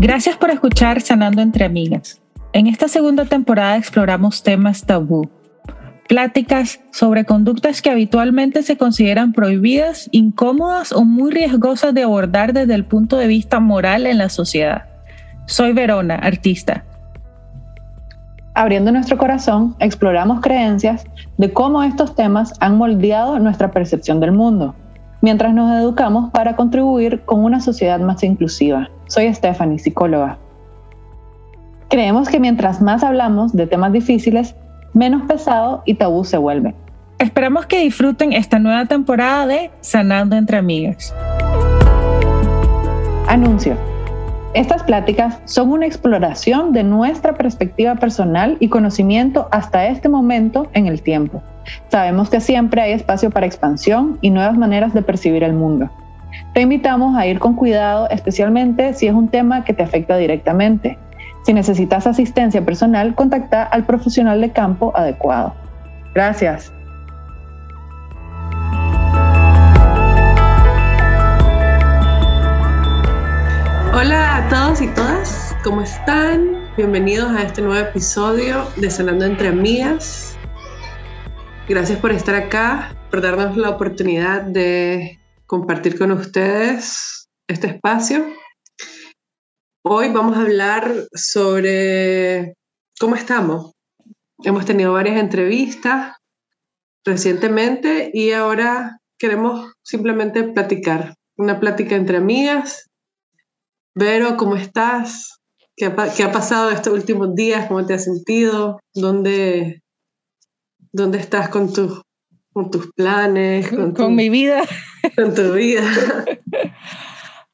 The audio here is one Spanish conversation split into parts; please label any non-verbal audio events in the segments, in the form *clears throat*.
Gracias por escuchar Sanando entre Amigas. En esta segunda temporada exploramos temas tabú, pláticas sobre conductas que habitualmente se consideran prohibidas, incómodas o muy riesgosas de abordar desde el punto de vista moral en la sociedad. Soy Verona, artista. Abriendo nuestro corazón, exploramos creencias de cómo estos temas han moldeado nuestra percepción del mundo, mientras nos educamos para contribuir con una sociedad más inclusiva. Soy Stephanie, psicóloga. Creemos que mientras más hablamos de temas difíciles, menos pesado y tabú se vuelve. Esperamos que disfruten esta nueva temporada de Sanando entre Amigas. Anuncio. Estas pláticas son una exploración de nuestra perspectiva personal y conocimiento hasta este momento en el tiempo. Sabemos que siempre hay espacio para expansión y nuevas maneras de percibir el mundo. Te invitamos a ir con cuidado, especialmente si es un tema que te afecta directamente. Si necesitas asistencia personal, contacta al profesional de campo adecuado. Gracias. Hola a todos y todas, ¿cómo están? Bienvenidos a este nuevo episodio de Sanando entre Amigas. Gracias por estar acá, por darnos la oportunidad de compartir con ustedes este espacio. Hoy vamos a hablar sobre cómo estamos. Hemos tenido varias entrevistas recientemente y ahora queremos simplemente platicar, una plática entre amigas. Vero, ¿cómo estás? ¿Qué ha, pasado estos últimos días? ¿Cómo te has sentido? ¿Dónde, dónde estás con, con tus planes? Con, mi vida. Con tu vida.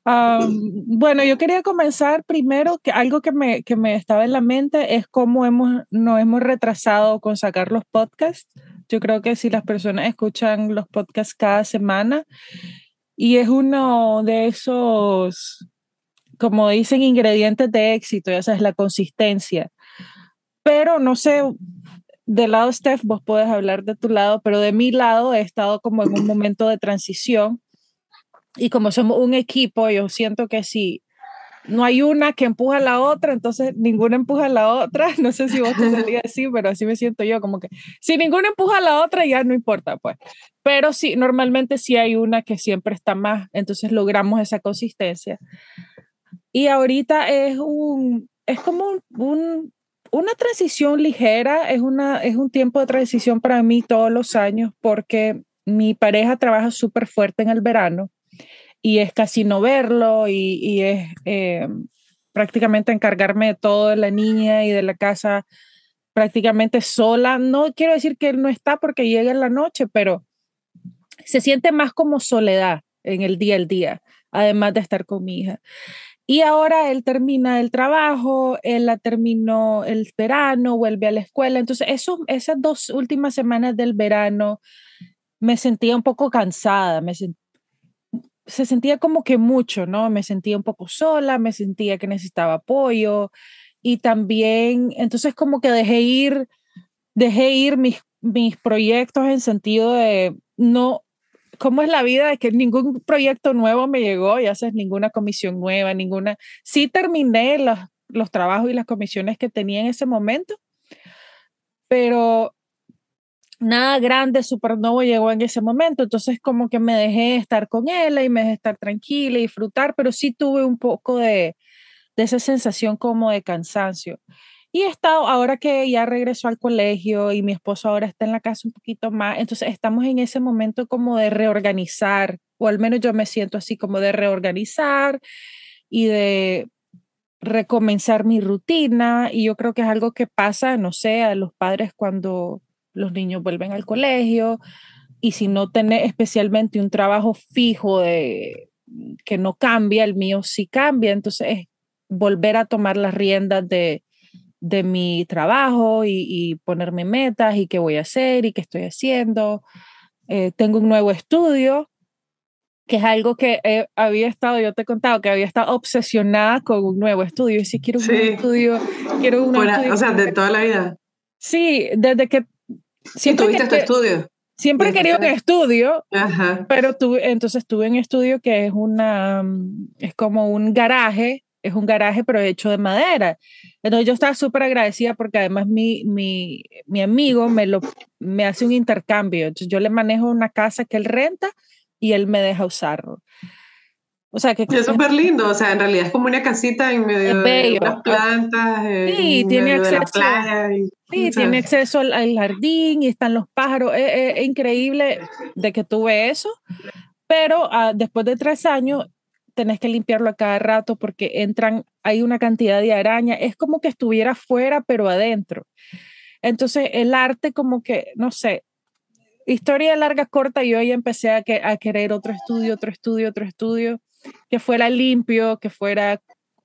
*laughs* bueno, yo quería comenzar primero que algo que me, que me estaba en la mente es cómo hemos, nos hemos retrasado con sacar los podcasts. Yo creo que si las personas escuchan los podcasts cada semana y es uno de esos, como dicen, ingredientes de éxito, ya sabes, la consistencia. Pero no sé, del lado Steph, vos puedes hablar de tu lado, pero de mi lado he estado como en un momento de transición y como somos un equipo, yo siento que si no hay una que empuja a la otra, entonces ninguna empuja a la otra. *laughs* No sé si vos te sentís así, pero así me siento yo, como que si ninguna empuja a la otra, ya no importa, pues. Pero sí, normalmente sí hay una que siempre está más, entonces logramos esa consistencia. Y ahorita es un, es como un una transición ligera, es, una, es un tiempo de transición para mí todos los años porque mi pareja trabaja súper fuerte en el verano y es casi no verlo y, es eh, prácticamente encargarme de todo de la niña y de la casa prácticamente sola. No quiero decir que él no está porque llega en la noche, pero se siente más como soledad en el día al día, además de estar con mi hija. Y ahora él termina el trabajo, él la terminó el verano, vuelve a la escuela. Entonces, eso, esas dos últimas semanas del verano me sentía un poco cansada, me se sentía como que mucho, ¿no? Me sentía un poco sola, me sentía que necesitaba apoyo y también, entonces como que dejé ir, dejé ir mis, mis proyectos en sentido de no, cómo es la vida de que ningún proyecto nuevo me llegó, ya sabes, ninguna comisión nueva, ninguna. Sí terminé los, los trabajos y las comisiones que tenía en ese momento, pero nada grande, súper nuevo llegó en ese momento, entonces como que me dejé estar con él y me dejé estar tranquila y disfrutar, pero sí tuve un poco de, de esa sensación como de cansancio. Y he estado, ahora que ya regresó al colegio y mi esposo ahora está en la casa un poquito más, entonces estamos en ese momento como de reorganizar, o al menos yo me siento así como de reorganizar y de recomenzar mi rutina. Y yo creo que es algo que pasa, no sé, a los padres cuando los niños vuelven al colegio y si no tenés especialmente un trabajo fijo de que no cambia, el mío sí cambia, entonces es volver a tomar las riendas de de mi trabajo y, ponerme metas y qué voy a hacer y qué estoy haciendo. Eh, tengo un nuevo estudio, que es algo que había estado, yo te he contado, que había estado obsesionada con un nuevo estudio. Y si quiero un nuevo estudio, quiero un nuevo estudio. O sea, de toda la vida. Sí, desde que... Siempre tuviste tu estudio? Siempre he querido un estudio, pero tuve, entonces tuve un estudio que es una, es como un garaje es un garaje pero hecho de madera. Entonces yo estaba súper agradecida porque además mi, mi, mi, amigo me, lo, me hace un intercambio. Entonces yo le manejo una casa que él renta y él me deja usarlo. O sea, que es súper lindo, o sea, en realidad es como una casita en medio de las plantas, sí, tiene acceso, sí, tiene acceso al, jardín y están los pájaros. Es, increíble de que tuve eso, pero ah, después de tres años tenés que limpiarlo a cada rato porque entran, hay una cantidad de arañas, es como que estuviera fuera pero adentro. Entonces el arte como que, no sé, historia larga, corta, yo ya empecé a, que, a querer otro estudio, otro estudio, otro estudio que fuera limpio, que fuera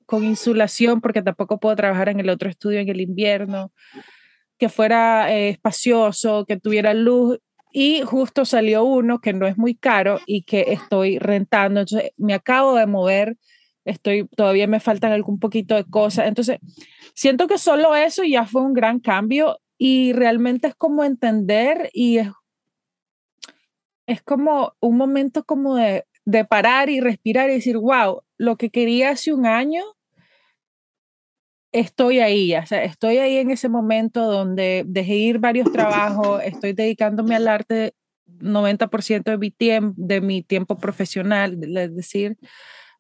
con insulación, porque tampoco puedo trabajar en el otro estudio en el invierno, que fuera eh, espacioso, que tuviera luz. Y justo salió uno que no es muy caro y que estoy rentando. Entonces, me acabo de mover, estoy, todavía me faltan algún poquito de cosas. Entonces, siento que solo eso ya fue un gran cambio y realmente es como entender y es, es como un momento como de de parar y respirar y decir, wow, lo que quería hace un año, estoy ahí, o sea, estoy ahí en ese momento donde dejé ir varios trabajos, estoy dedicándome al arte 90% de mi, tiempo, de mi tiempo profesional, es decir,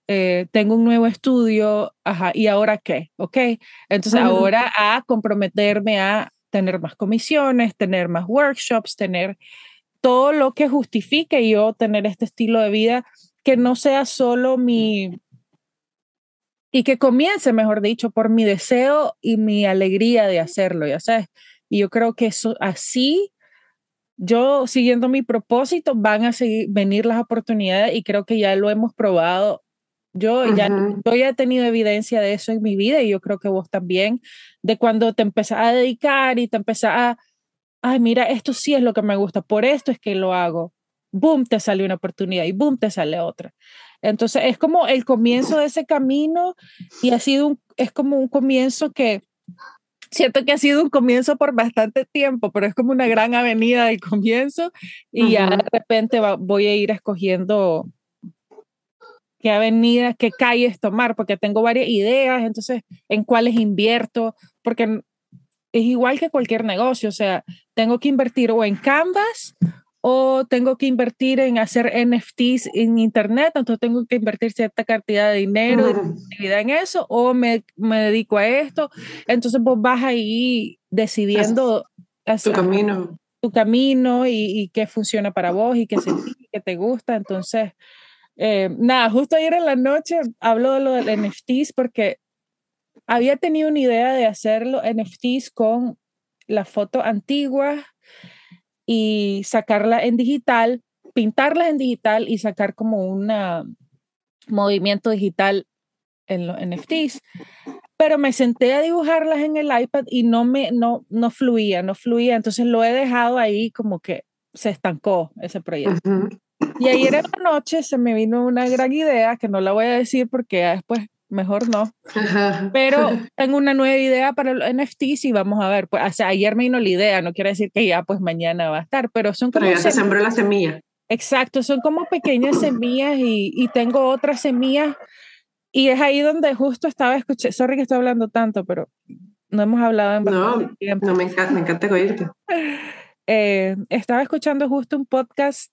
eh, tengo un nuevo estudio, ajá, ¿y ahora qué? ¿Ok? Entonces ahora a comprometerme a tener más comisiones, tener más workshops, tener todo lo que justifique yo tener este estilo de vida que no sea solo mi y que comience, mejor dicho, por mi deseo y mi alegría de hacerlo, ya sabes. Y yo creo que eso así, yo siguiendo mi propósito, van a seguir, venir las oportunidades y creo que ya lo hemos probado. Yo, ya, yo ya he tenido evidencia de eso en mi vida y yo creo que vos también, de cuando te empezás a dedicar y te empezás a ay, mira, esto sí es lo que me gusta, por esto es que lo hago. Boom, te sale una oportunidad y boom, te sale otra. Entonces es como el comienzo de ese camino y ha sido un, es como un comienzo que siento que ha sido un comienzo por bastante tiempo, pero es como una gran avenida del comienzo y ya de repente voy a ir escogiendo qué avenidas, qué calles tomar, porque tengo varias ideas, entonces en cuáles invierto, porque es igual que cualquier negocio, o sea, tengo que invertir o en Canvas o tengo que invertir en hacer NFTs en Internet, entonces tengo que invertir cierta cantidad de dinero de en eso, o me, me, dedico a esto. Entonces vos vas ahí decidiendo tu camino. Tu camino y, y, qué funciona para vos y qué, qué te gusta. Entonces, eh, nada, justo ayer en la noche hablo de lo del NFTs porque había tenido una idea de hacerlo NFTs con la foto antigua y sacarla en digital, pintarlas en digital y sacar como un movimiento digital en los NFTs. Pero me senté a dibujarlas en el iPad y no me no no fluía, no fluía, entonces lo he dejado ahí como que se estancó ese proyecto. Y ayer en la noche se me vino una gran idea que no la voy a decir porque después mejor no. Pero *laughs* tengo una nueva idea para los NFTs y vamos a ver. Pues, o sea, ayer me vino la idea, no quiere decir que ya pues mañana va a estar, pero son como... Pero ya se sembró la semilla. Exacto, son como pequeñas semillas y, y, tengo otras semillas y es ahí donde justo estaba escuchando, sorry que estoy hablando tanto, pero no hemos hablado en no, tiempo. No, me encanta, me encanta oírte. Eh, estaba escuchando justo un podcast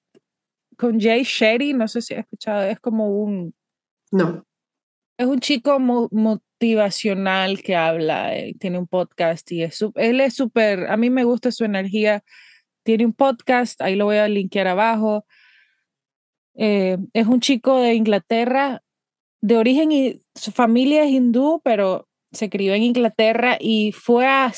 con Jay Sherry, no sé si has escuchado, es como un... No. Es un chico motivacional que habla, tiene un podcast y es, él es súper, a mí me gusta su energía. Tiene un podcast, ahí lo voy a linkear abajo. Eh, es un chico de Inglaterra, de origen y su familia es hindú, pero se crió en Inglaterra y fue a,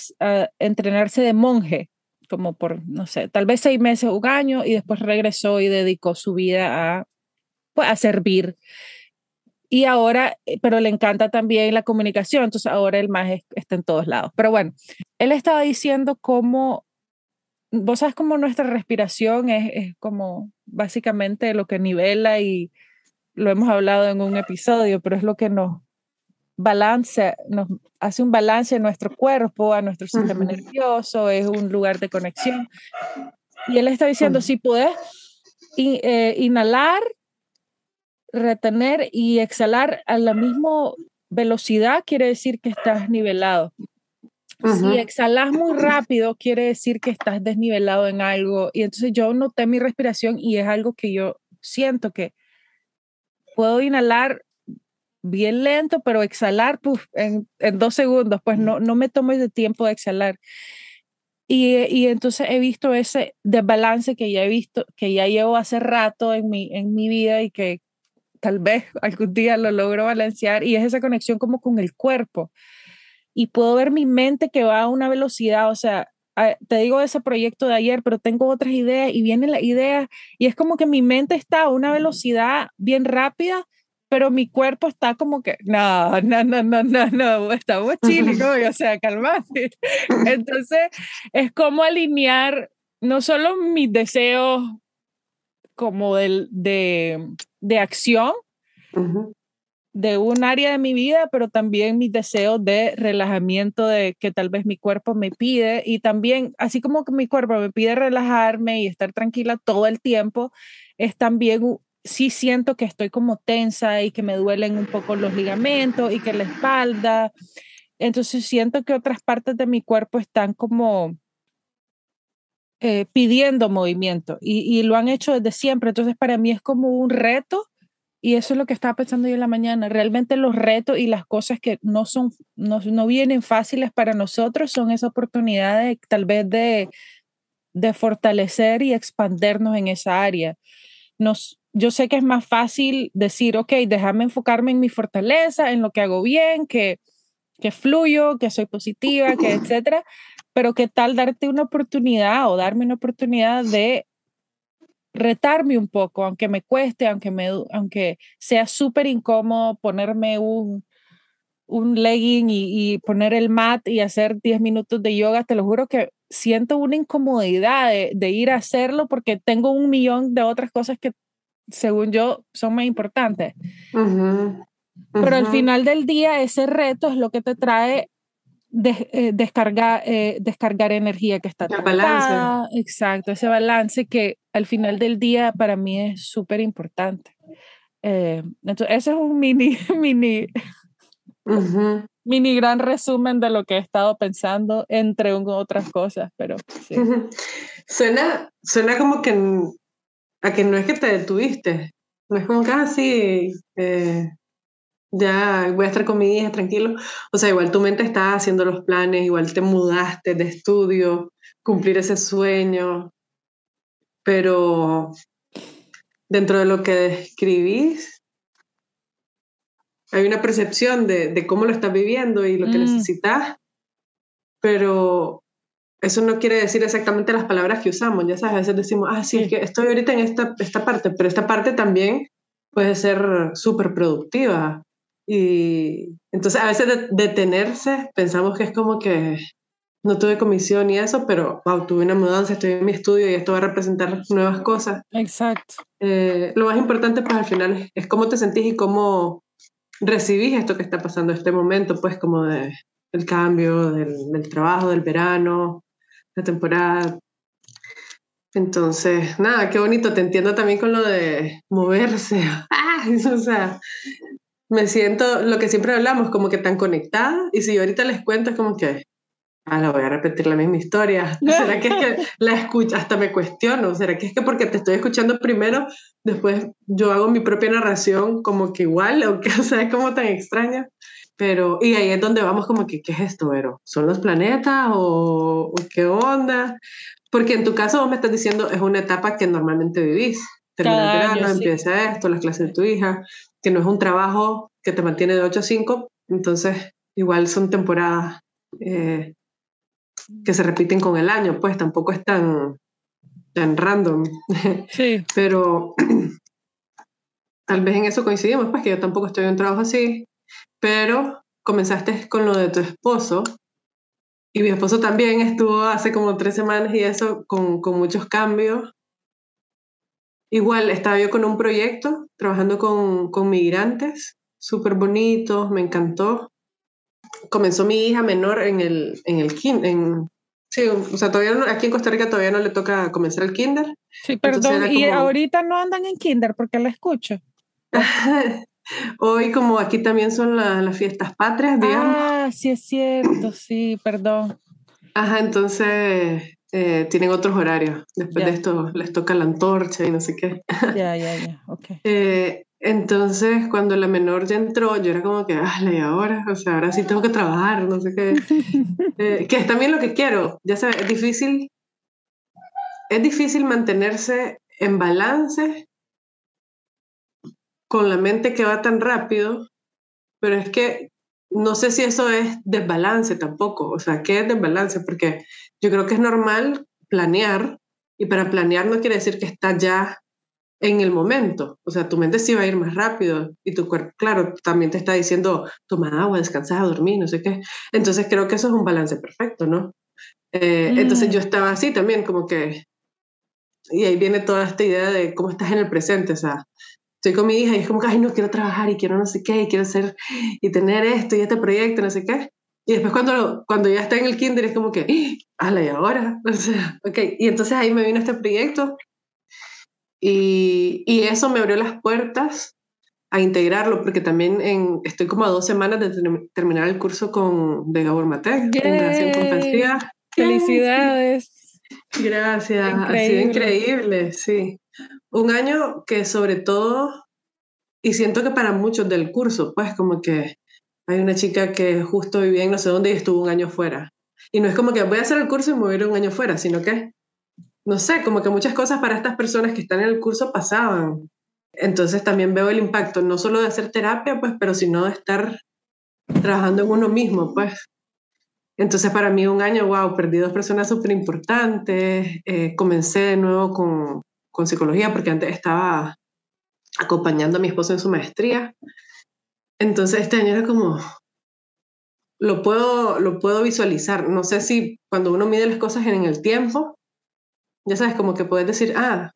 entrenarse de monje, como por, no sé, tal vez seis meses, un año, y después regresó y dedicó su vida a, pues, a servir y ahora, eh, pero le encanta también la comunicación, entonces ahora el más está en todos lados. Pero bueno, él estaba diciendo cómo, vos sabes cómo nuestra respiración es, es como básicamente lo que nivela y lo hemos hablado en un episodio, pero es lo que nos balance, nos hace un balance en nuestro cuerpo, a nuestro sistema nervioso, es un lugar de conexión. Y él está diciendo, si puedes eh, inhalar retener y exhalar a la mismo velocidad, quiere decir que estás nivelado. Si exhalas muy rápido, quiere decir que estás desnivelado en algo. Y entonces yo noté mi respiración y es algo que yo siento que puedo inhalar bien lento, pero exhalar en, en, dos segundos, pues no, no me tomo ese tiempo de exhalar. Y, y, entonces he visto ese desbalance que ya he visto, que ya llevo hace rato en mi, en mi vida y que tal vez algún día lo logro balancear y es esa conexión como con el cuerpo. Y puedo ver mi mente que va a una velocidad, o sea, te digo ese proyecto de ayer, pero tengo otras ideas y vienen las ideas y es como que mi mente está a una velocidad bien rápida, pero mi cuerpo está como que, no, no, no, no, no, no, estamos chile, o sea, calmate. *laughs* Entonces, es como alinear no solo mis deseos como de, de, de acción, de un área de mi vida, pero también mis deseos de relajamiento de que tal vez mi cuerpo me pide y también, así como que mi cuerpo me pide relajarme y estar tranquila todo el tiempo, es también, sí siento que estoy como tensa y que me duelen un poco los ligamentos y que la espalda. Entonces siento que otras partes de mi cuerpo están como eh, pidiendo movimiento y, y lo han hecho desde siempre. Entonces para mí es como un reto y eso es lo que estaba pensando yo en la mañana. Realmente los retos y las cosas que no son, no, no vienen fáciles para nosotros son esa oportunidad de, tal vez de, de fortalecer y expandernos en esa área. Nos, yo sé que es más fácil decir, ok, déjame enfocarme en mi fortaleza, en lo que hago bien, que, que fluyo, que soy positiva, que *coughs* etcétera, pero qué tal darte una oportunidad o darme una oportunidad de retarme un poco, aunque me cueste, aunque, me, aunque sea súper incómodo ponerme un, un legging y, poner el mat y hacer 10 minutos de yoga, te lo juro que siento una incomodidad de, ir a hacerlo porque tengo un millón de otras cosas que, según yo, son más importantes. Pero al final del día, ese reto es lo que te trae eh, descargar, eh, descargar energía que está El balance. Exacto, ese balance que al final del día para mí es súper importante. Eh, entonces, ese es un mini, *laughs* mini, mini gran resumen de lo que he estado pensando, entre otras cosas, pero sí. suena, suena como que, a que no es que te detuviste, no es como que así, ah, ya voy a estar con mi hija tranquilo. O sea, igual tu mente está haciendo los planes, igual te mudaste de estudio, cumplir ese sueño, pero dentro de lo que describís, hay una percepción de, cómo lo estás viviendo y lo que mm. necesitas, pero eso no quiere decir exactamente las palabras que usamos, ya sabes, a veces decimos, ah, sí, es que estoy ahorita en esta, esta parte, pero esta parte también puede ser súper productiva y entonces a veces detenerse, pensamos que es como que no tuve comisión y eso, pero wow, tuve una mudanza, estoy en mi estudio y esto va a representar nuevas cosas. Exacto. Eh, lo más importante pues al final es, cómo te sentís y cómo recibís esto que está pasando, este momento pues como de, el cambio, del, del trabajo, del verano, la temporada. Entonces, nada, qué bonito, te entiendo también con lo de moverse. *laughs* Ah, o sea, me siento, lo que siempre hablamos, como que tan conectada, y si yo ahorita les cuento es como que, ah, la voy a repetir la misma historia. *laughs* ¿Será que es que la escucho, hasta me cuestiono? ¿Será que es que porque te estoy escuchando primero, después yo hago mi propia narración como que igual, o, que, o sea, es como tan extraña? Pero, y ahí es donde vamos como que, ¿qué es esto, Vero? ¿Son los planetas o, qué onda? Porque en tu caso vos me estás diciendo es una etapa que normalmente vivís. Termina el verano, empieza esto, las clases de tu hija, que no es un trabajo que te mantiene de 8 a 5, entonces igual son temporadas eh, que se repiten con el año, pues tampoco es tan, tan random. *laughs* Sí. Pero *clears throat* tal vez en eso coincidimos, pues que yo tampoco estoy en un trabajo así, pero comenzaste con lo de tu esposo y mi esposo también estuvo hace como tres semanas y eso con, con muchos cambios Igual estaba yo con un proyecto trabajando con, con migrantes, súper bonito, me encantó. Comenzó mi hija menor en el, en el en, sí, o sea, todavía aquí en Costa Rica todavía no le toca comenzar el kinder. Sí, perdón, y ahorita no andan en kinder porque la escucho. *laughs* Hoy, como aquí también son las fiestas patrias, digamos. Ah, sí es cierto, sí, perdón. Ajá, entonces eh, tienen otros horarios. Después de esto les toca la antorcha y no sé qué. Ya, ya, ya, ok. *laughs* Eh, entonces, cuando la menor ya entró, yo era como que, ah, y ahora, o sea, ahora sí tengo que trabajar, no sé qué. *laughs* Eh, que es también lo que quiero. Ya sabes, es difícil, es difícil mantenerse en balance con la mente que va tan rápido, pero es que no sé si eso es desbalance tampoco, o sea, ¿qué es desbalance? Porque yo creo que es normal planear, y para planear no quiere decir que está ya en el momento, o sea, tu mente sí va a ir más rápido y tu cuerpo, claro, también te está diciendo, toma agua, descansa, dormir, no sé qué. Entonces creo que eso es un balance perfecto, ¿no? Eh, entonces mm. yo estaba así también, como que, y ahí viene toda esta idea de cómo estás en el presente, o sea, estoy con mi hija y es como que, ay, no quiero trabajar y quiero no sé qué, y quiero hacer y tener esto y este proyecto, no sé qué. Y después cuando, cuando ya está en el kinder es como que, ¡hala, y ahora! *laughs* O sea, ok. Y entonces ahí me vino este proyecto y, y eso me abrió las puertas a integrarlo, porque también en, estoy como a dos semanas de terminar el curso con, de Gabor Mate, en Felicidades. Gracias, ha sido increíble, sí un año que sobre todo, y siento que para muchos del curso, pues como que hay una chica que justo vivía en no sé dónde y estuvo un año fuera. Y no es como que voy a hacer el curso y me voy a ir un año fuera, sino que, no sé, como que muchas cosas para estas personas que están en el curso pasaban. Entonces también veo el impacto, no solo de hacer terapia, pues, pero sino de estar trabajando en uno mismo, pues. Entonces para mí un año, wow, perdí dos personas súper importantes, eh, comencé de nuevo con, psicología porque antes estaba acompañando a mi esposo en su maestría. Entonces este año era como, lo puedo, lo puedo visualizar. No sé si cuando uno mide las cosas en el tiempo, ya sabes, como que puedes decir, ah,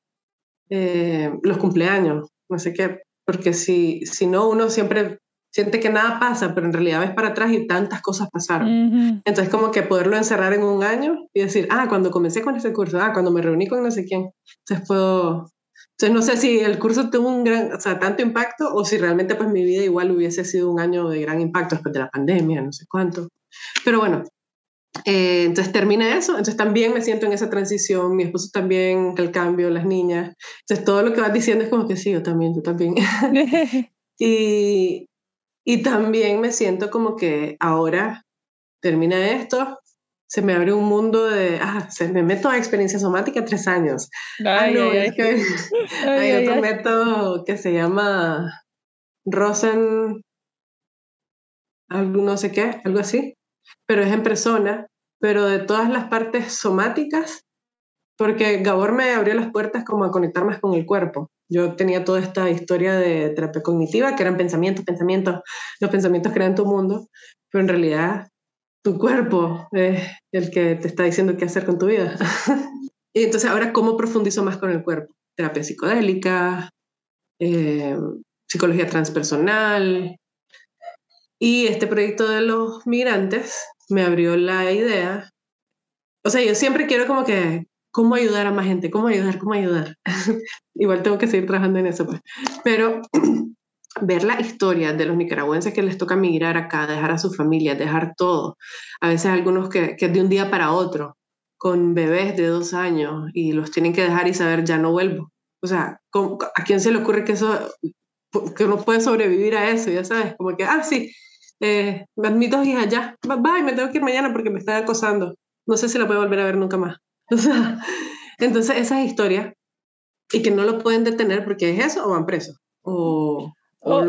eh, los cumpleaños, no sé qué, porque si, si no, uno siempre siente que nada pasa, pero en realidad ves para atrás y tantas cosas pasaron. Entonces, como que poderlo encerrar en un año y decir, ah, cuando comencé con ese curso, ah, cuando me reuní con no sé quién. Entonces, puedo. Entonces, no sé si el curso tuvo un gran, o sea, tanto impacto o si realmente, pues, mi vida igual hubiese sido un año de gran impacto después de la pandemia, no sé cuánto. Pero bueno, eh, entonces termina eso, entonces también me siento en esa transición, mi esposo también, el cambio, las niñas, entonces todo lo que vas diciendo es como que sí, yo también, yo también. *laughs* *laughs* y, y también me siento como que ahora termina esto, se me abre un mundo de, ah, se me meto a experiencia somática tres años. ah, no, es que *laughs* hay otro método que se llama Rosen, algo no sé qué, algo así, pero es en persona, pero de todas las partes somáticas, porque Gabor me abrió las puertas como a conectar más con el cuerpo. Yo tenía toda esta historia de terapia cognitiva, que eran pensamientos, pensamientos, los pensamientos crean tu mundo, pero en realidad tu cuerpo es el que te está diciendo qué hacer con tu vida. *laughs* y entonces ahora, ¿cómo profundizo más con el cuerpo? Terapia psicodélica, eh, psicología transpersonal. Y este proyecto de los migrantes me abrió la idea. O sea, yo siempre quiero como que cómo ayudar a más gente, cómo ayudar, cómo ayudar. *laughs* Igual tengo que seguir trabajando en eso, pues. Pero *clears throat* ver la historia de los nicaragüenses que les toca migrar acá, dejar a sus familias, dejar todo. A veces algunos que, que de un día para otro, con bebés de dos años y los tienen que dejar y saber, ya no vuelvo. O sea, ¿a quién se le ocurre que eso, que uno puede sobrevivir a eso? Ya sabes, como que, ah, sí, eh, mis dos hijas ya, bye, me tengo que ir mañana porque me están acosando. No sé si la puedo volver a ver nunca más. *laughs* O sea, entonces esa historia y que no lo pueden detener porque es eso o van presos. O,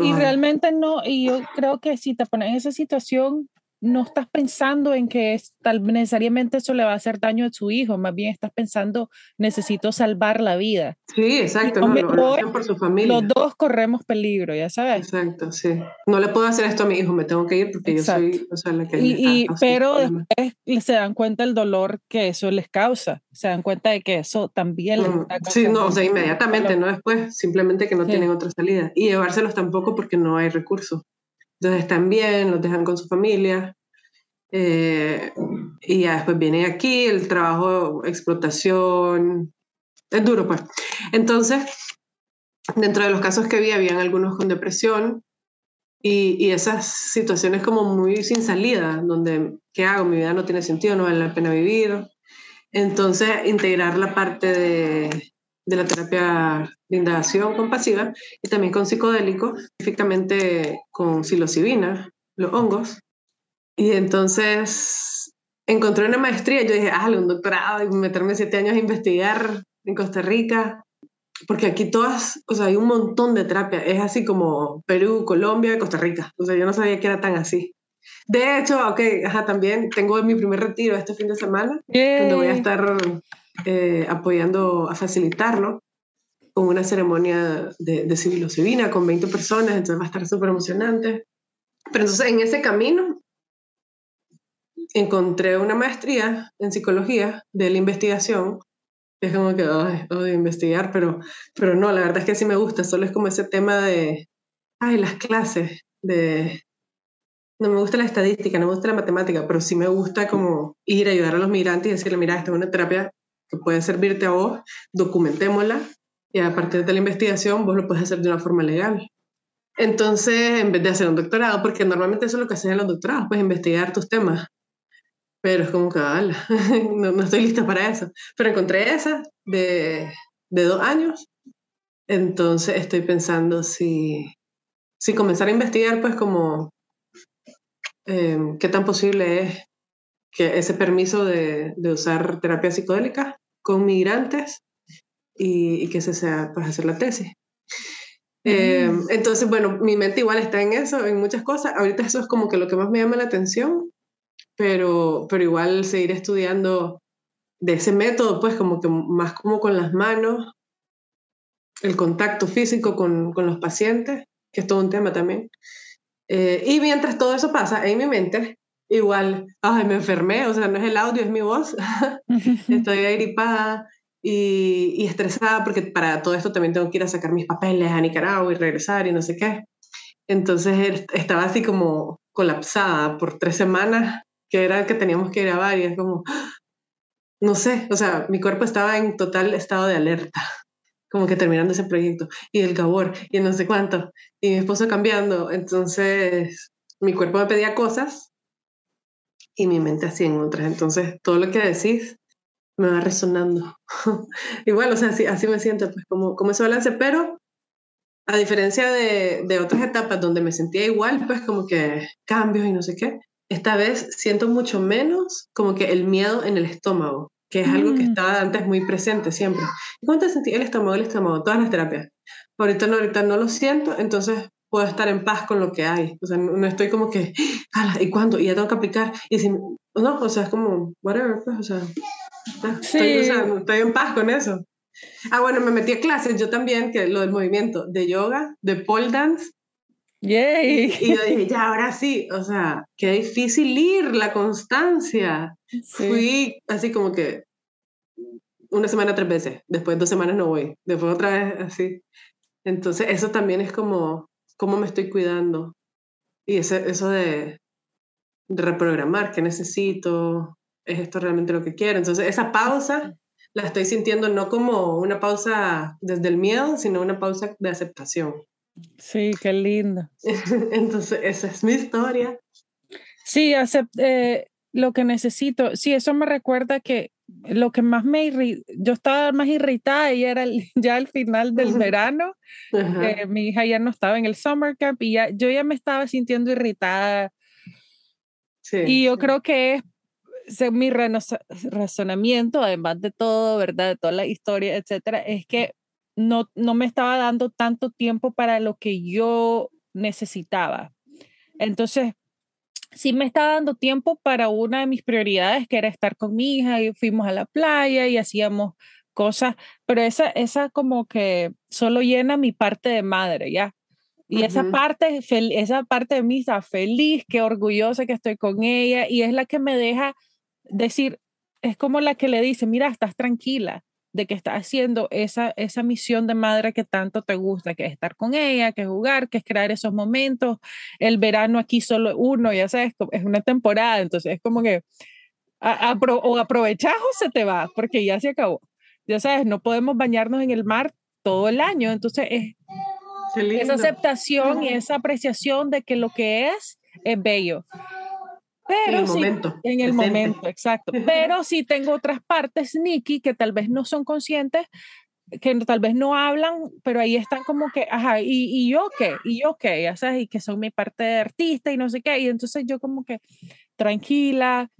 y realmente no, y yo creo que si te pones en esa situación, no estás pensando en que tal, necesariamente eso le va a hacer daño a su hijo, más bien estás pensando, necesito salvar la vida. Sí, exacto, no, lo, por su familia. Los dos corremos peligro, ya sabes. Exacto, sí. No le puedo hacer esto a mi hijo, me tengo que ir porque yo soy o sea, la que... Y, pero después se dan cuenta el dolor que eso les causa, se dan cuenta de que eso también les mm, está Sí, no, o sea, inmediatamente, no después, simplemente que no tienen otra salida. Y llevárselos tampoco porque no hay recursos. Entonces están bien, los dejan con su familia. Eh, y ya después viene aquí el trabajo, explotación. Es duro, pues. Entonces, dentro de los casos que vi, habían algunos con depresión Y, y, esas situaciones como muy sin salida, donde, ¿qué hago? Mi vida no tiene sentido, no vale la pena vivir. Entonces, integrar la parte de, de la terapia de indagación compasiva y también con psicodélico, específicamente con psilocibina, los hongos. Y entonces encontré una maestría, yo dije, ah, un doctorado y meterme siete años a investigar en Costa Rica, porque aquí todas, o sea, hay un montón de terapia, es así como Perú, Colombia, Costa Rica, o sea, yo no sabía que era tan así. De hecho, ok, ajá, también tengo mi primer retiro este fin de semana, donde voy a estar eh, apoyando a facilitarlo con una ceremonia de, de civilocivina con 20 personas, entonces va a estar súper emocionante. Pero entonces en ese camino encontré una maestría en psicología de la investigación. Es como que, odio investigar, pero, pero no, la verdad es que sí me gusta, solo es como ese tema de, ay, las clases, de, no me gusta la estadística, no me gusta la matemática, pero sí me gusta como ir a ayudar a los migrantes y decirle, mira, esta es una terapia que puede servirte a vos, documentémosla y a partir de la investigación vos lo puedes hacer de una forma legal. Entonces, en vez de hacer un doctorado, porque normalmente eso es lo que hacen en los doctorados, pues investigar tus temas. Pero es como que, *laughs* no, no, estoy lista para eso. Pero encontré esa de, de dos años. Entonces estoy pensando si, si comenzar a investigar, pues como em, qué tan posible es que ese permiso de, de usar terapia psicodélica con migrantes y, y que se sea pues hacer la tesis. Em, entonces, bueno, mi mente igual está en eso, en muchas cosas. Ahorita eso es como que lo que más me llama la atención, pero, pero igual seguir estudiando de ese método, pues como que más como con las manos, el contacto físico con, con los pacientes, que es todo un tema también. Eh, y mientras todo eso pasa en mi mente, igual, ay, me enfermé, o sea, no es el audio, es mi voz, *laughs* *laughs* estoy agripada, y, estresada porque para todo esto también tengo que ir a sacar mis papeles a Nicaragua y regresar y no sé qué. Entonces estaba así como colapsada por tres semanas, que era que teníamos que grabar y es como, no sé, o sea, mi cuerpo estaba en total estado de alerta, como que terminando ese proyecto, y el Gabor, y no sé cuánto, y mi esposo cambiando, entonces mi cuerpo me pedía cosas y mi mente hacía en otras, entonces todo lo que decís me va resonando. *laughs* Igual, o sea, así, así me siento, pues como, como ese balance, pero a diferencia de, de, otras etapas donde me sentía igual, pues como que cambios y no sé qué, esta vez siento mucho menos como que el miedo en el estómago, que es algo que mm. estaba antes muy presente siempre. ¿Cómo te sentí el estómago, el estómago? Todas las terapias. Ahorita no, ahorita no lo siento, entonces puedo estar en paz con lo que hay. O sea, no, estoy como que, ¿y cuándo? Y ya tengo que aplicar. Y si, no, o sea, es como, whatever, pues, o sea, Estoy, estoy en paz con eso. Ah, bueno, me metí a clases yo también, que lo del movimiento de yoga, de pole dance. Yay. Y, yo dije, ya, ahora sí, o sea, qué difícil ir, la constancia. Fui así como que una semana tres veces, después dos semanas no voy, después otra vez así. Entonces, eso también es como, cómo me estoy cuidando. Y ese, eso de reprogramar, qué necesito, ¿es esto realmente lo que quiero? Entonces, esa pausa la estoy sintiendo no como una pausa desde el miedo, sino una pausa de aceptación. Sí, qué lindo. *laughs* Entonces, esa es mi historia. Sí, eh, lo que necesito. Sí, eso me recuerda que lo que más me irritaba, yo estaba más irritada y era *laughs* ya al final del verano, mi hija ya no estaba en el summer camp y ya, yo ya me estaba sintiendo irritada. Sí. Y yo creo que es mi razonamiento, además de todo, ¿verdad? De toda la historia, etcétera, es que no, no me estaba dando tanto tiempo para lo que yo necesitaba. Entonces, sí me estaba dando tiempo para una de mis prioridades, que era estar con mi hija, y fuimos a la playa y hacíamos cosas, pero esa, esa como que solo llena mi parte de madre, ¿ya? Y esa, parte, esa parte de mí está feliz, qué orgullosa que estoy con ella y es la que me deja decir, es como la que le dice, mira, estás tranquila de que estás haciendo esa, esa misión de madre que tanto te gusta, que es estar con ella, que es jugar, que es crear esos momentos. El verano aquí solo uno, ya sabes, es una temporada, entonces es como que o aprovechas o se te va, porque ya se acabó. Ya sabes, no podemos bañarnos en el mar todo el año, entonces es esa aceptación y esa apreciación de que lo que es es bello. Pero en el sí, momento. En el momento, exacto. *laughs* Pero sí tengo otras partes, Nikki, que tal vez no son conscientes, que tal vez no hablan, pero ahí están como que, ajá, ¿y, y yo qué? ¿Y yo qué? Ya sabes, y que son mi parte de artista y no sé qué. Y entonces yo como que tranquila,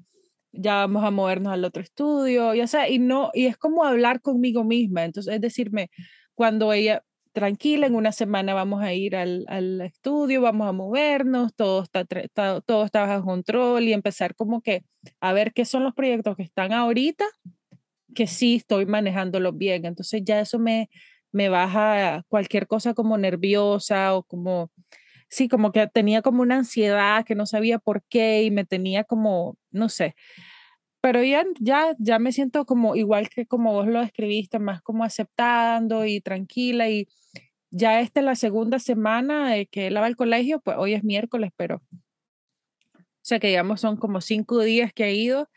ya vamos a movernos al otro estudio, ya sabes, y no, y es como hablar conmigo misma. Entonces, es decirme, cuando ella, tranquila, en una semana vamos a ir al, al estudio, vamos a movernos, todo está, está, todo está bajo control y empezar como que a ver qué son los proyectos que están ahorita, que sí estoy manejándolos bien. Entonces ya eso me, me baja cualquier cosa como nerviosa o como, sí, como que tenía como una ansiedad que no sabía por qué y me tenía como, no sé. Pero ya, ya, ya me siento como igual que como vos lo describiste, más como aceptando y tranquila y ya esta es la segunda semana de que él va al colegio, pues hoy es miércoles, pero o sea que digamos son como cinco días que ha ido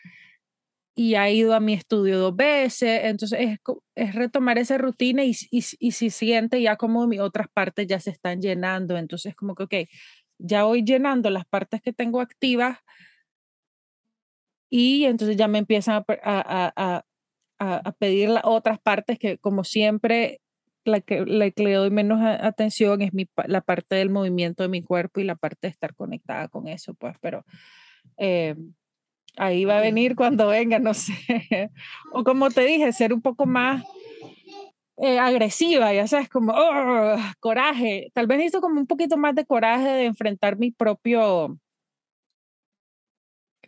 y ha ido a mi estudio dos veces, entonces es, es retomar esa rutina y, y, y si siente ya como mis otras partes ya se están llenando, entonces como que, ok, ya voy llenando las partes que tengo activas y entonces ya me empiezan a, a, a, a pedir las otras partes que como siempre la que, la que le doy menos atención es mi, la parte del movimiento de mi cuerpo y la parte de estar conectada con eso, pues, pero eh, ahí va a venir cuando venga, no *laughs* sé. o como te dije, ser un poco más eh, agresiva, ya sabes, como oh, coraje. Tal vez necesito como un poquito más de coraje de enfrentar mi propio...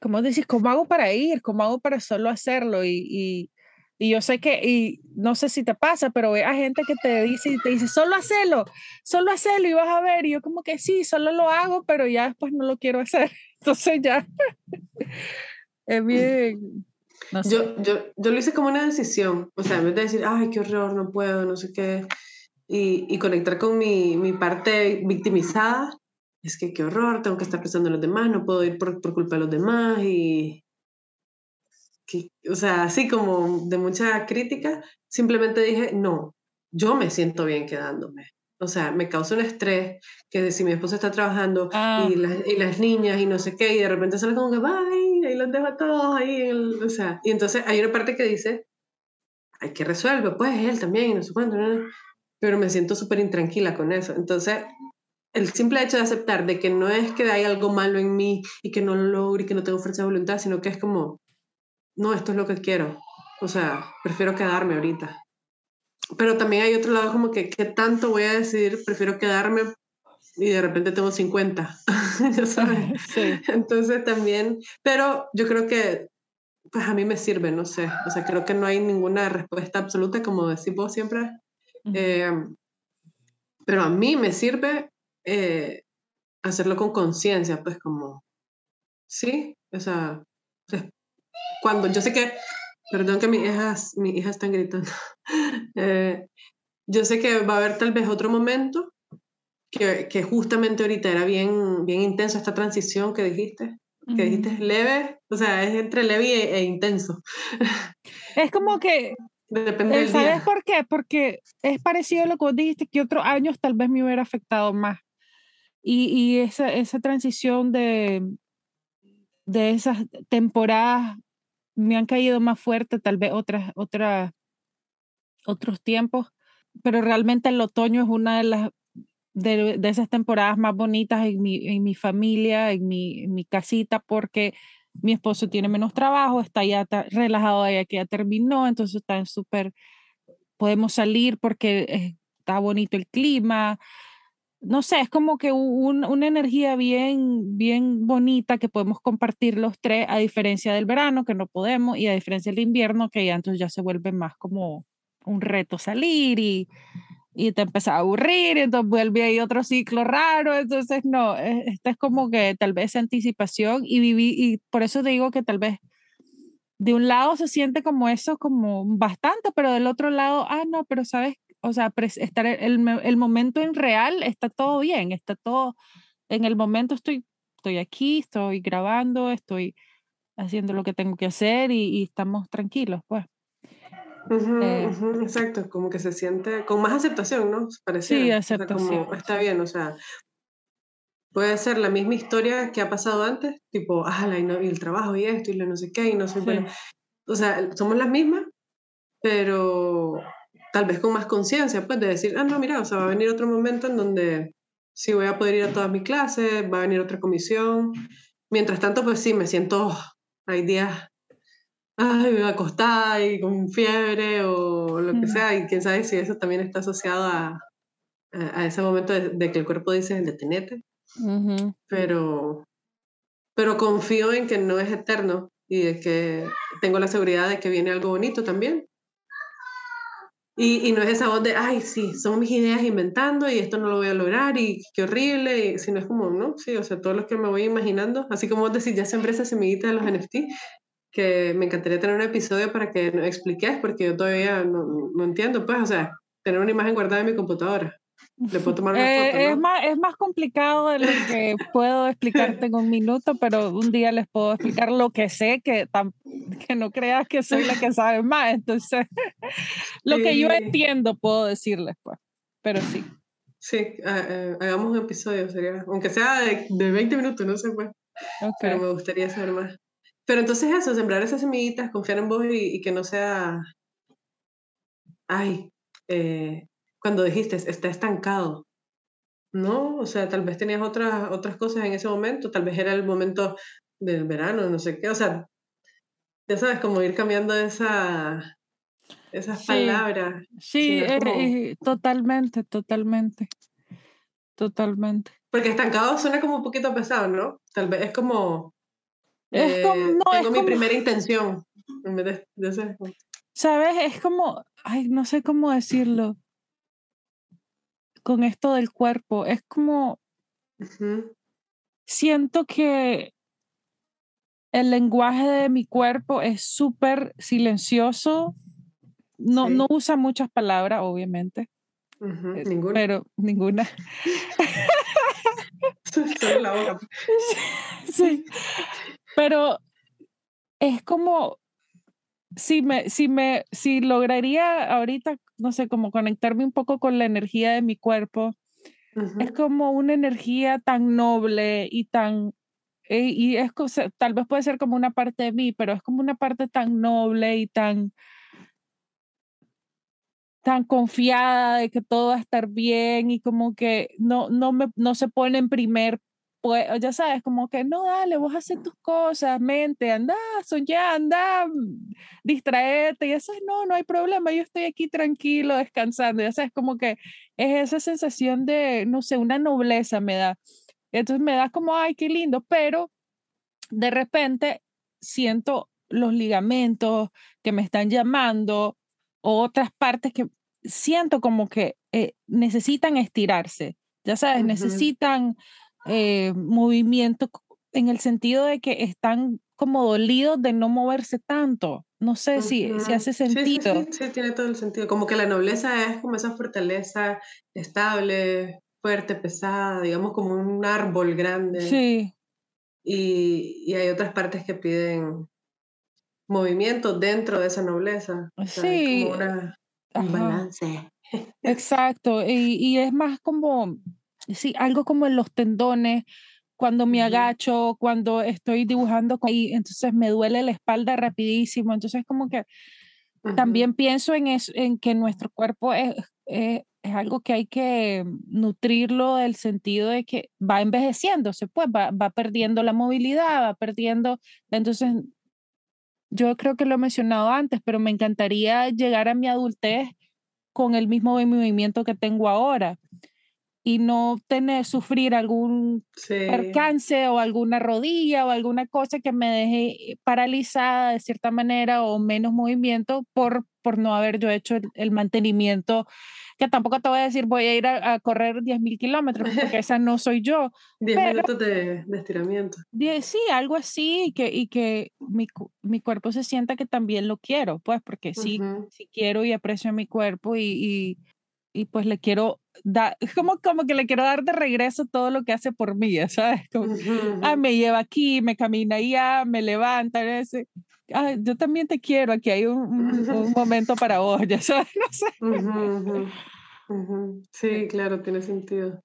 ¿Cómo decís? ¿Cómo hago para ir? ¿Cómo hago para solo hacerlo? y, y y yo sé que, y no sé si te pasa, pero a gente que te dice y te dice, solo hacelo, solo hacelo y vas a ver. Y yo como que sí, solo lo hago, pero ya después no lo quiero hacer. *laughs* Entonces ya *laughs* es bien. Yo, yo, yo lo hice como una decisión, o sea, en vez de decir, ay, qué horror, no puedo, no sé qué, y, y conectar con mi, mi parte victimizada, es que qué horror, tengo que estar pensando en los demás, no puedo ir por, por culpa de los demás y, o sea, así como de mucha crítica, simplemente dije, no, yo me siento bien quedándome. O sea, me causa un estrés que si mi esposo está trabajando Ah. y, las, y las niñas y no sé qué, y de repente sale como que, bye, y los dejo a todos ahí. en el-". o sea, y entonces hay una parte que dice, hay que resuelve, pues él también, y no sé cuánto, ¿no? pero me siento súper intranquila con eso. Entonces, el simple hecho de aceptar de que no es que hay algo malo en mí y que no lo logro y que no tengo fuerza de voluntad, sino que es como, no, esto es lo que quiero. O sea, prefiero quedarme ahorita. Pero también hay otro lado como que, ¿qué tanto voy a decidir? Prefiero quedarme y de repente tengo 50, *laughs* ya sabes. *laughs* Sí. Entonces también, pero yo creo que pues a mí me sirve, no sé. O sea, creo que no hay ninguna respuesta absoluta, como decís vos siempre. Eh, pero a mí me sirve eh, hacerlo con conciencia, pues como, sí, o sea, cuando yo sé que, perdón que mis hijas, mis hijas están gritando, *laughs* Eh, yo sé que va a haber tal vez otro momento que, que justamente ahorita era bien, bien intenso esta transición que dijiste, que dijiste es leve, o sea, es entre leve e, e intenso. Es como que *laughs* Depende Eh, del ¿Sabes día. por qué? Porque es parecido a lo que vos dijiste, que otros años tal vez me hubiera afectado más. Y, esa, esa transición de, de esas temporadas me han caído más fuerte, tal vez otras, otras, otros tiempos, pero realmente el otoño es una de las de, de esas temporadas más bonitas en mi, en mi familia, en mi, mi casita, porque mi esposo tiene menos trabajo, está ya relajado ya que ya terminó, entonces está súper, podemos salir porque eh, está bonito el clima. No sé, es como que un- una energía bien, bien bonita que podemos compartir los tres, a diferencia del verano, que no podemos, y a diferencia del invierno, que ya entonces ya se vuelve más como un reto salir y, y te empieza a aburrir, y entonces vuelve ahí otro ciclo raro, entonces no, eh, esta es como que tal vez anticipación y viví, y por eso digo que tal vez de un lado se siente como eso, como bastante, pero del otro lado, ah, no, pero sabes, o sea, estar el, me- el momento en real está todo bien, está todo, en el momento estoy, estoy aquí, estoy grabando, estoy haciendo lo que tengo que hacer y, y estamos tranquilos, pues. Eh, exacto, como que se siente con más aceptación, ¿no? Sí, aceptación. está bien, o sea, puede ser la misma historia que ha pasado antes, tipo, ah, y, y el trabajo y esto y lo no sé qué, y no sé, bueno, o sea, somos las mismas, pero tal vez con más conciencia, pues, de decir, ah, no, mira, o sea, va a venir otro momento en donde sí voy a poder ir a todas mis clases, va a venir otra comisión. Mientras tanto, pues sí, me siento, hay días, ay, me acostada y con fiebre o lo que sea, y quién sabe si eso también está asociado a, a, ese momento de, que el cuerpo dice, detenete. Pero, pero confío en que no es eterno y de que tengo la seguridad de que viene algo bonito también. Y, y, no es esa voz de, ay, sí, son mis ideas inventando y esto no lo voy a lograr y qué horrible, sino es como, no, sí, o sea, todo lo que me voy imaginando, así como vos decís, ya siempre esa semillita de los NFT, que me encantaría tener un episodio para que nos expliques, porque yo todavía no, no entiendo, pues, o sea, tener una imagen guardada en mi computadora. Le puedo tomar una eh, foto, es, más, es más complicado de lo que *laughs* puedo explicarte en un minuto, pero un día les puedo explicar lo que sé, que, que no creas que soy la que *laughs* sabe más. Entonces, *laughs* lo que yo entiendo puedo decirles, pues, pero sí. Sí, hagamos un episodio, sería, aunque sea de, de 20 minutos, no sé, pues. Pero me gustaría saber más. Pero entonces eso, sembrar esas semillitas, confiar en vos y, y que no sea, ay, eh, cuando dijiste, está estancado. No, o sea, tal vez tenías otras, otras cosas en ese momento, tal vez era el momento del verano, no sé qué, o sea, ya sabes, como ir cambiando esa, esas palabras. Sí, eh, eh, totalmente, totalmente, totalmente. Porque estancado suena como un poquito pesado, ¿no? Tal vez es como... Es como eh, no, tengo mi primera intención, en vez de, de ¿Sabes? Es como, ay, no sé cómo decirlo con esto del cuerpo. Es como, siento que el lenguaje de mi cuerpo es súper silencioso. No, no usa muchas palabras, obviamente. Eh, ninguna. Pero ninguna. *laughs* La boca. *laughs* sí. Pero es como si me, si me, si lograría ahorita, no sé, como conectarme un poco con la energía de mi cuerpo, es como una energía tan noble y tan, eh, y es tal vez puede ser como una parte de mí, pero es como una parte tan noble y tan, tan confiada de que todo va a estar bien y como que no, no, me, no se pone en primer pues, ya sabes, como que no, dale, vos haces tus cosas, mente, anda, soñá, anda, distraerte, y eso es, no, no hay problema, yo estoy aquí tranquilo, descansando, ya sabes, como que es esa sensación de, no sé, una nobleza me da. Entonces me da como, ay, qué lindo, pero de repente siento los ligamentos que me están llamando, o otras partes que siento como que eh, necesitan estirarse, ya sabes, necesitan eh, movimiento en el sentido de que están como dolidos de no moverse tanto. No sé si, si hace sentido. Sí, tiene todo el sentido. Como que la nobleza es como esa fortaleza estable, fuerte, pesada, digamos como un árbol grande. Sí. Y, y hay otras partes que piden movimiento dentro de esa nobleza. sí. un balance. *laughs* Exacto. Y, y es más como sí, algo como en los tendones, cuando me agacho, cuando estoy dibujando ahí, entonces me duele la espalda rapidísimo, entonces como que también pienso en, eso, en que nuestro cuerpo es, es, algo que hay que nutrirlo del sentido de que va envejeciéndose, pues va, va perdiendo la movilidad, va perdiendo, entonces yo creo que lo he mencionado antes, pero me encantaría llegar a mi adultez con el mismo movimiento que tengo ahora y no tener, sufrir algún percance o alguna rodilla o alguna cosa que me deje paralizada de cierta manera o menos movimiento por, por no haber yo hecho el, mantenimiento, que tampoco te voy a decir voy a ir a, correr 10.000 kilómetros, porque *laughs* esa no soy yo. 10 minutos de, de estiramiento. sí, algo así y que, y que mi, mi, cuerpo se sienta que también lo quiero, pues porque sí, sí quiero y aprecio mi cuerpo y, y y pues le quiero dar, como, como que le quiero dar de regreso todo lo que hace por mí, ¿sabes? Como, ah, me lleva aquí, me camina allá, me levanta, ese. ah, yo también te quiero, aquí hay un, un, momento para vos, ya sabes, *laughs* no sé. Sí, claro, tiene sentido.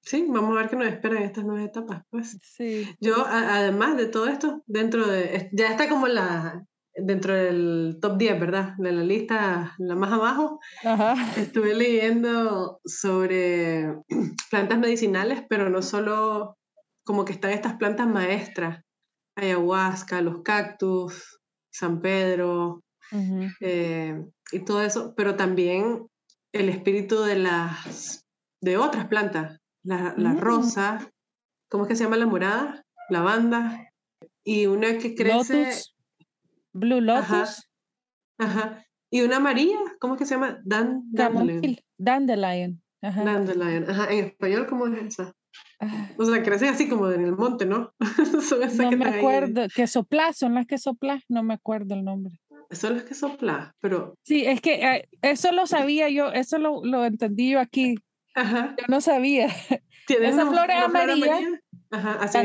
Sí, vamos a ver qué nos espera en estas nuevas etapas, pues. Sí. Yo, además de todo esto, dentro de, ya está como la, dentro del top 10, ¿verdad? De la lista, la más abajo, Ajá. estuve leyendo sobre *clears throat* plantas medicinales, pero no solo como que están estas plantas maestras, ayahuasca, los cactus, San Pedro, eh, y todo eso, pero también el espíritu de las de otras plantas, la, la mm. rosa, ¿cómo es que se llama la morada? Lavanda, y una que crece... Lotus, Blue Lotus. Ajá, Y una amarilla, ¿cómo es que se llama? Dan, dandelion. Dandelion. Ajá. Dandelion. Ajá. En español, ¿cómo es esa? Ah. O sea, crece así como en el monte, ¿no? *laughs* no me acuerdo. Que soplas, son las que soplas, no me acuerdo el nombre. Son las que soplas, pero... Sí, es que eh, eso lo sabía yo, eso lo, lo entendí yo aquí. Ajá. Yo no sabía. Esa flor es amarilla. Ajá, así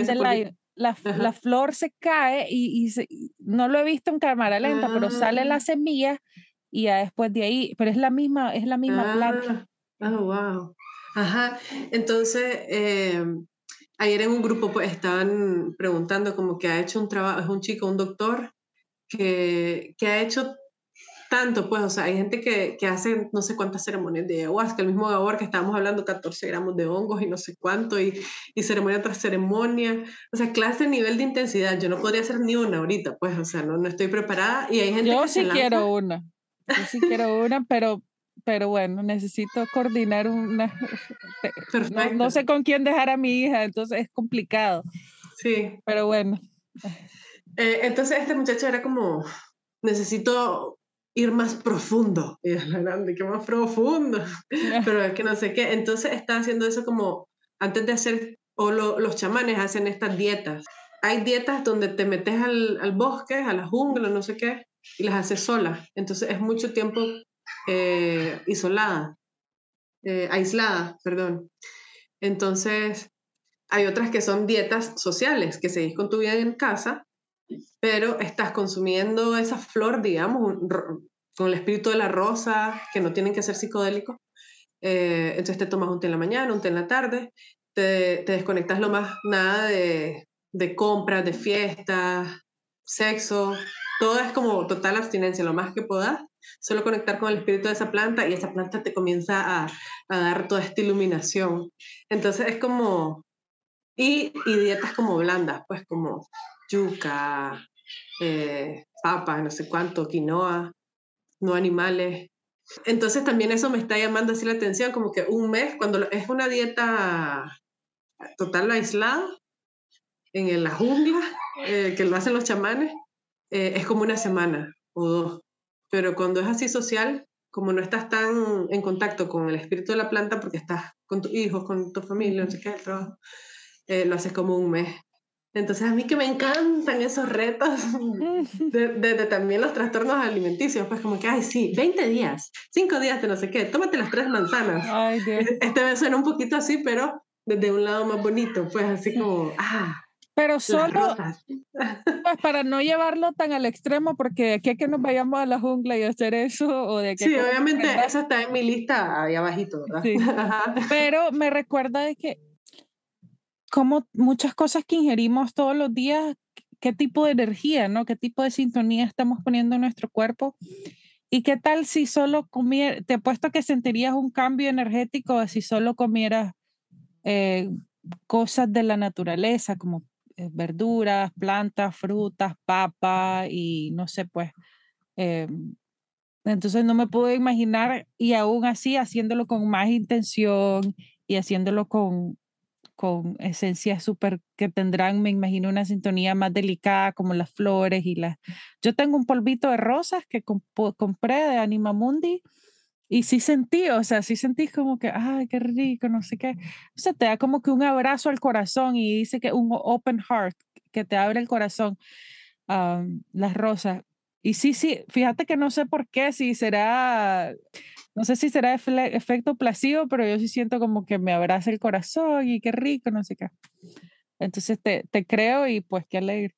la, la, flor se cae y, y no lo he visto en cámara lenta, pero sale la ah. semilla y ya después de ahí, pero es la misma, es la misma planta. Oh, wow. Ajá. Entonces, eh, ayer en un grupo pues estaban preguntando como que ha hecho un trabajo, es un chico, un doctor, que, que ha hecho tanto, pues, o sea, hay gente que, que, hace no sé cuántas ceremonias de ayahuasca, el mismo Gabor que estábamos hablando, 14 gramos de hongos y no sé cuánto, y, y ceremonia tras ceremonia, o sea, clase, nivel de intensidad, yo no podría hacer ni una ahorita, pues, o sea, no, no estoy preparada, y hay gente yo que sí quiero una, yo sí quiero una, pero, pero bueno, necesito coordinar una, no, no sé con quién dejar a mi hija, entonces es complicado. Sí. Pero bueno. Eh, entonces este muchacho era como, necesito ir más profundo. Y es la grande, que más profundo. Pero es que no sé qué. Entonces está haciendo eso como antes de hacer, o los chamanes hacen estas dietas. Hay dietas donde te metes al, al, bosque, a la jungla, no sé qué, y las haces sola. Entonces es mucho tiempo eh, isolada, eh, aislada, perdón. Entonces hay otras que son dietas sociales, que seguís con tu vida en casa pero estás consumiendo esa flor, digamos, con el espíritu de la rosa, que no tienen que ser psicodélicos. Eh, entonces te tomas un té en la mañana, un té en la tarde, te, desconectas lo más nada de, de compras, de fiestas, sexo, todo es como total abstinencia, lo más que puedas, solo conectar con el espíritu de esa planta y esa planta te comienza a, a dar toda esta iluminación. Entonces es como, y, y, dietas como blandas, pues como yuca, eh, papa, no sé cuánto, quinoa, no animales. Entonces también eso me está llamando así la atención, como que un mes, cuando es una dieta total aislada, en la jungla, eh, que lo hacen los chamanes, eh, es como una semana o dos. Pero cuando es así social, como no estás tan en contacto con el espíritu de la planta porque estás con tus hijos, con tu familia, no sé qué, lo haces como un mes. Entonces a mí que me encantan esos retos *laughs* de, también los trastornos alimenticios, pues como que, ay, sí, 20 días, 5 días de no sé qué, tómate las tres manzanas. Ay, Dios. Este me suena un poquito así, pero desde un lado más bonito, pues así como, ah. Pero solo, *laughs* pues para no llevarlo tan al extremo, porque aquí es que nos vayamos a la jungla y hacer eso, o de Sí, obviamente eso está en mi lista ahí abajito, ¿verdad? Sí. *laughs* Pero me recuerda de que como muchas cosas que ingerimos todos los días, qué tipo de energía, ¿no? ¿Qué tipo de sintonía estamos poniendo en nuestro cuerpo? ¿Y qué tal si solo comieras, te apuesto que sentirías un cambio energético si solo comieras eh, cosas de la naturaleza, como eh, verduras, plantas, frutas, papa y no sé, pues. Eh, entonces no me puedo imaginar y aún así haciéndolo con más intención y haciéndolo con, con esencias súper que tendrán, me imagino, una sintonía más delicada como las flores y las... Yo tengo un polvito de rosas que compré de Anima Mundi y sí sentí, o sea, sí sentí como que, ay, qué rico, no sé qué. O sea, te da como que un abrazo al corazón y dice que un open heart, que te abre el corazón, las rosas. Y sí, sí, fíjate que no sé por qué, si será no sé si será efecto placebo, pero yo sí siento como que me abraza el corazón y qué rico, no sé qué. Entonces te, te creo y pues qué alegre.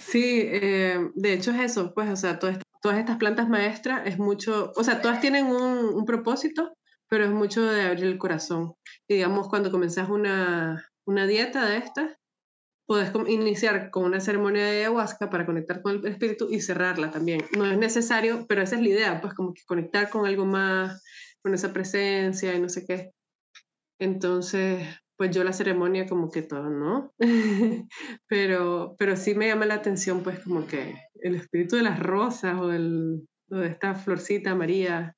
Sí, eh, de hecho es eso, pues, o sea, todas, todas estas plantas maestras es mucho, o sea, todas tienen un, un propósito, pero es mucho de abrir el corazón. digamos, cuando comenzás una, una dieta de estas, puedes iniciar con una ceremonia de ayahuasca para conectar con el espíritu y cerrarla también. No es necesario, pero esa es la idea, pues como que conectar con algo más, con esa presencia y no sé qué. Entonces, pues yo la ceremonia como que todo, ¿no? *laughs* pero, pero sí me llama la atención pues como que el espíritu de las rosas o, del, de esta florcita María,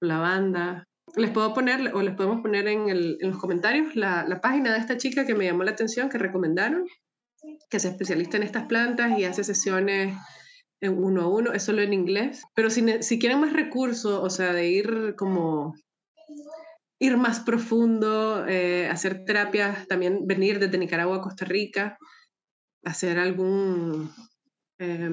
lavanda. Les puedo poner, o les podemos poner en, el, en los comentarios la, la, página de esta chica que me llamó la atención, que recomendaron, que es especialista en estas plantas y hace sesiones en uno a uno, es solo en inglés. Pero si, si quieren más recursos, o sea, de ir como ir más profundo, eh, hacer terapias, también venir desde Nicaragua a Costa Rica, hacer algún, eh,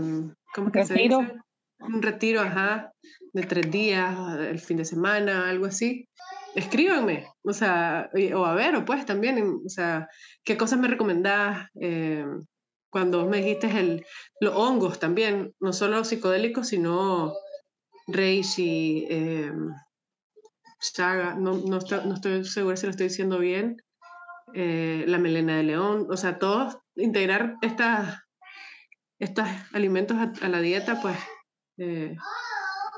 ¿cómo que se dice? Un retiro, ajá, de tres días, el fin de semana, algo así. Escríbanme, o sea, o a ver, o pues también, o sea, ¿qué cosas me recomendás? Eh, cuando me dijiste el, los hongos también, no solo psicodélicos, sino reishi, eh, Saga, no, no, no estoy segura si lo estoy diciendo bien, eh, la melena de león, o sea, todos integrar estos alimentos a, la dieta, pues, eh,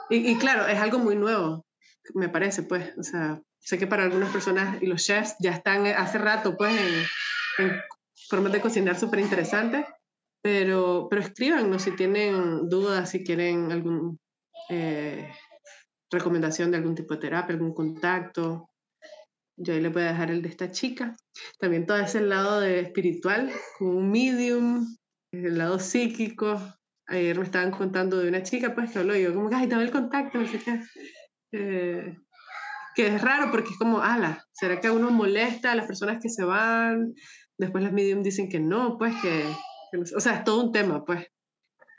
y, claro, es algo muy nuevo, me parece, pues, o sea, sé que para algunas personas y los chefs ya están hace rato, pues, en, formas de cocinar súper interesantes, pero, pero escríbanos si tienen dudas, si quieren algún... Eh, recomendación de algún tipo de terapia, algún contacto. Yo ahí le voy a dejar el de esta chica. También todo ese lado de espiritual, como un medium, el lado psíquico. Ayer me estaban contando de una chica, pues, que habló yo, como que, ay, dame el contacto, no sé qué. Eh, que es raro porque es como, ala, ¿será que a uno molesta a las personas que se van? Después las medium dicen que no, pues que, que o sea, es todo un tema, pues.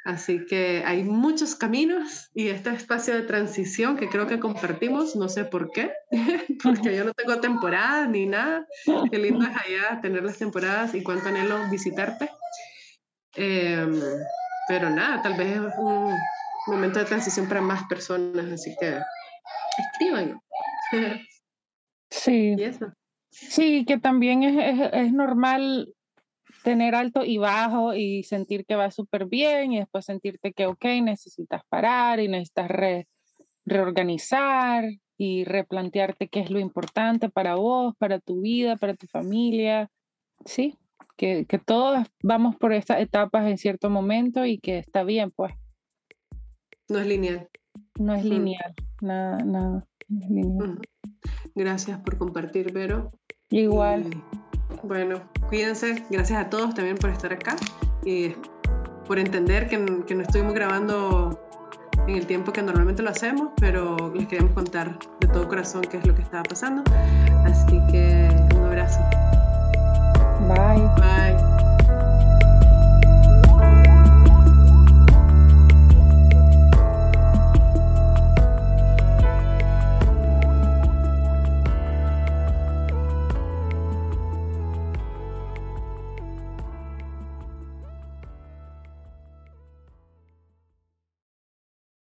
Así que hay muchos caminos y este espacio de transición que creo que compartimos, no sé por qué, *laughs* porque yo no tengo temporadas ni nada. Qué lindo es allá tener las temporadas y cuánto anhelo visitarte. Em, pero nada, tal vez es un momento de transición para más personas, así que escriban. Sí. Sí, que también es, es, es normal tener alto y bajo y sentir que va súper bien y después sentirte que, ok, necesitas parar y necesitas reorganizar y replantearte qué es lo importante para vos, para tu vida, para tu familia. Sí, que, que todos vamos por estas etapas en cierto momento y que está bien, pues. No es lineal. No es lineal, nada, nada. Gracias por compartir, Vero. Igual. Bueno, cuídense. Gracias a todos también por estar acá y por entender que, que no estuvimos grabando en el tiempo que normalmente lo hacemos, pero les queremos contar de todo corazón qué es lo que estaba pasando. Así que un abrazo. Bye. Bye.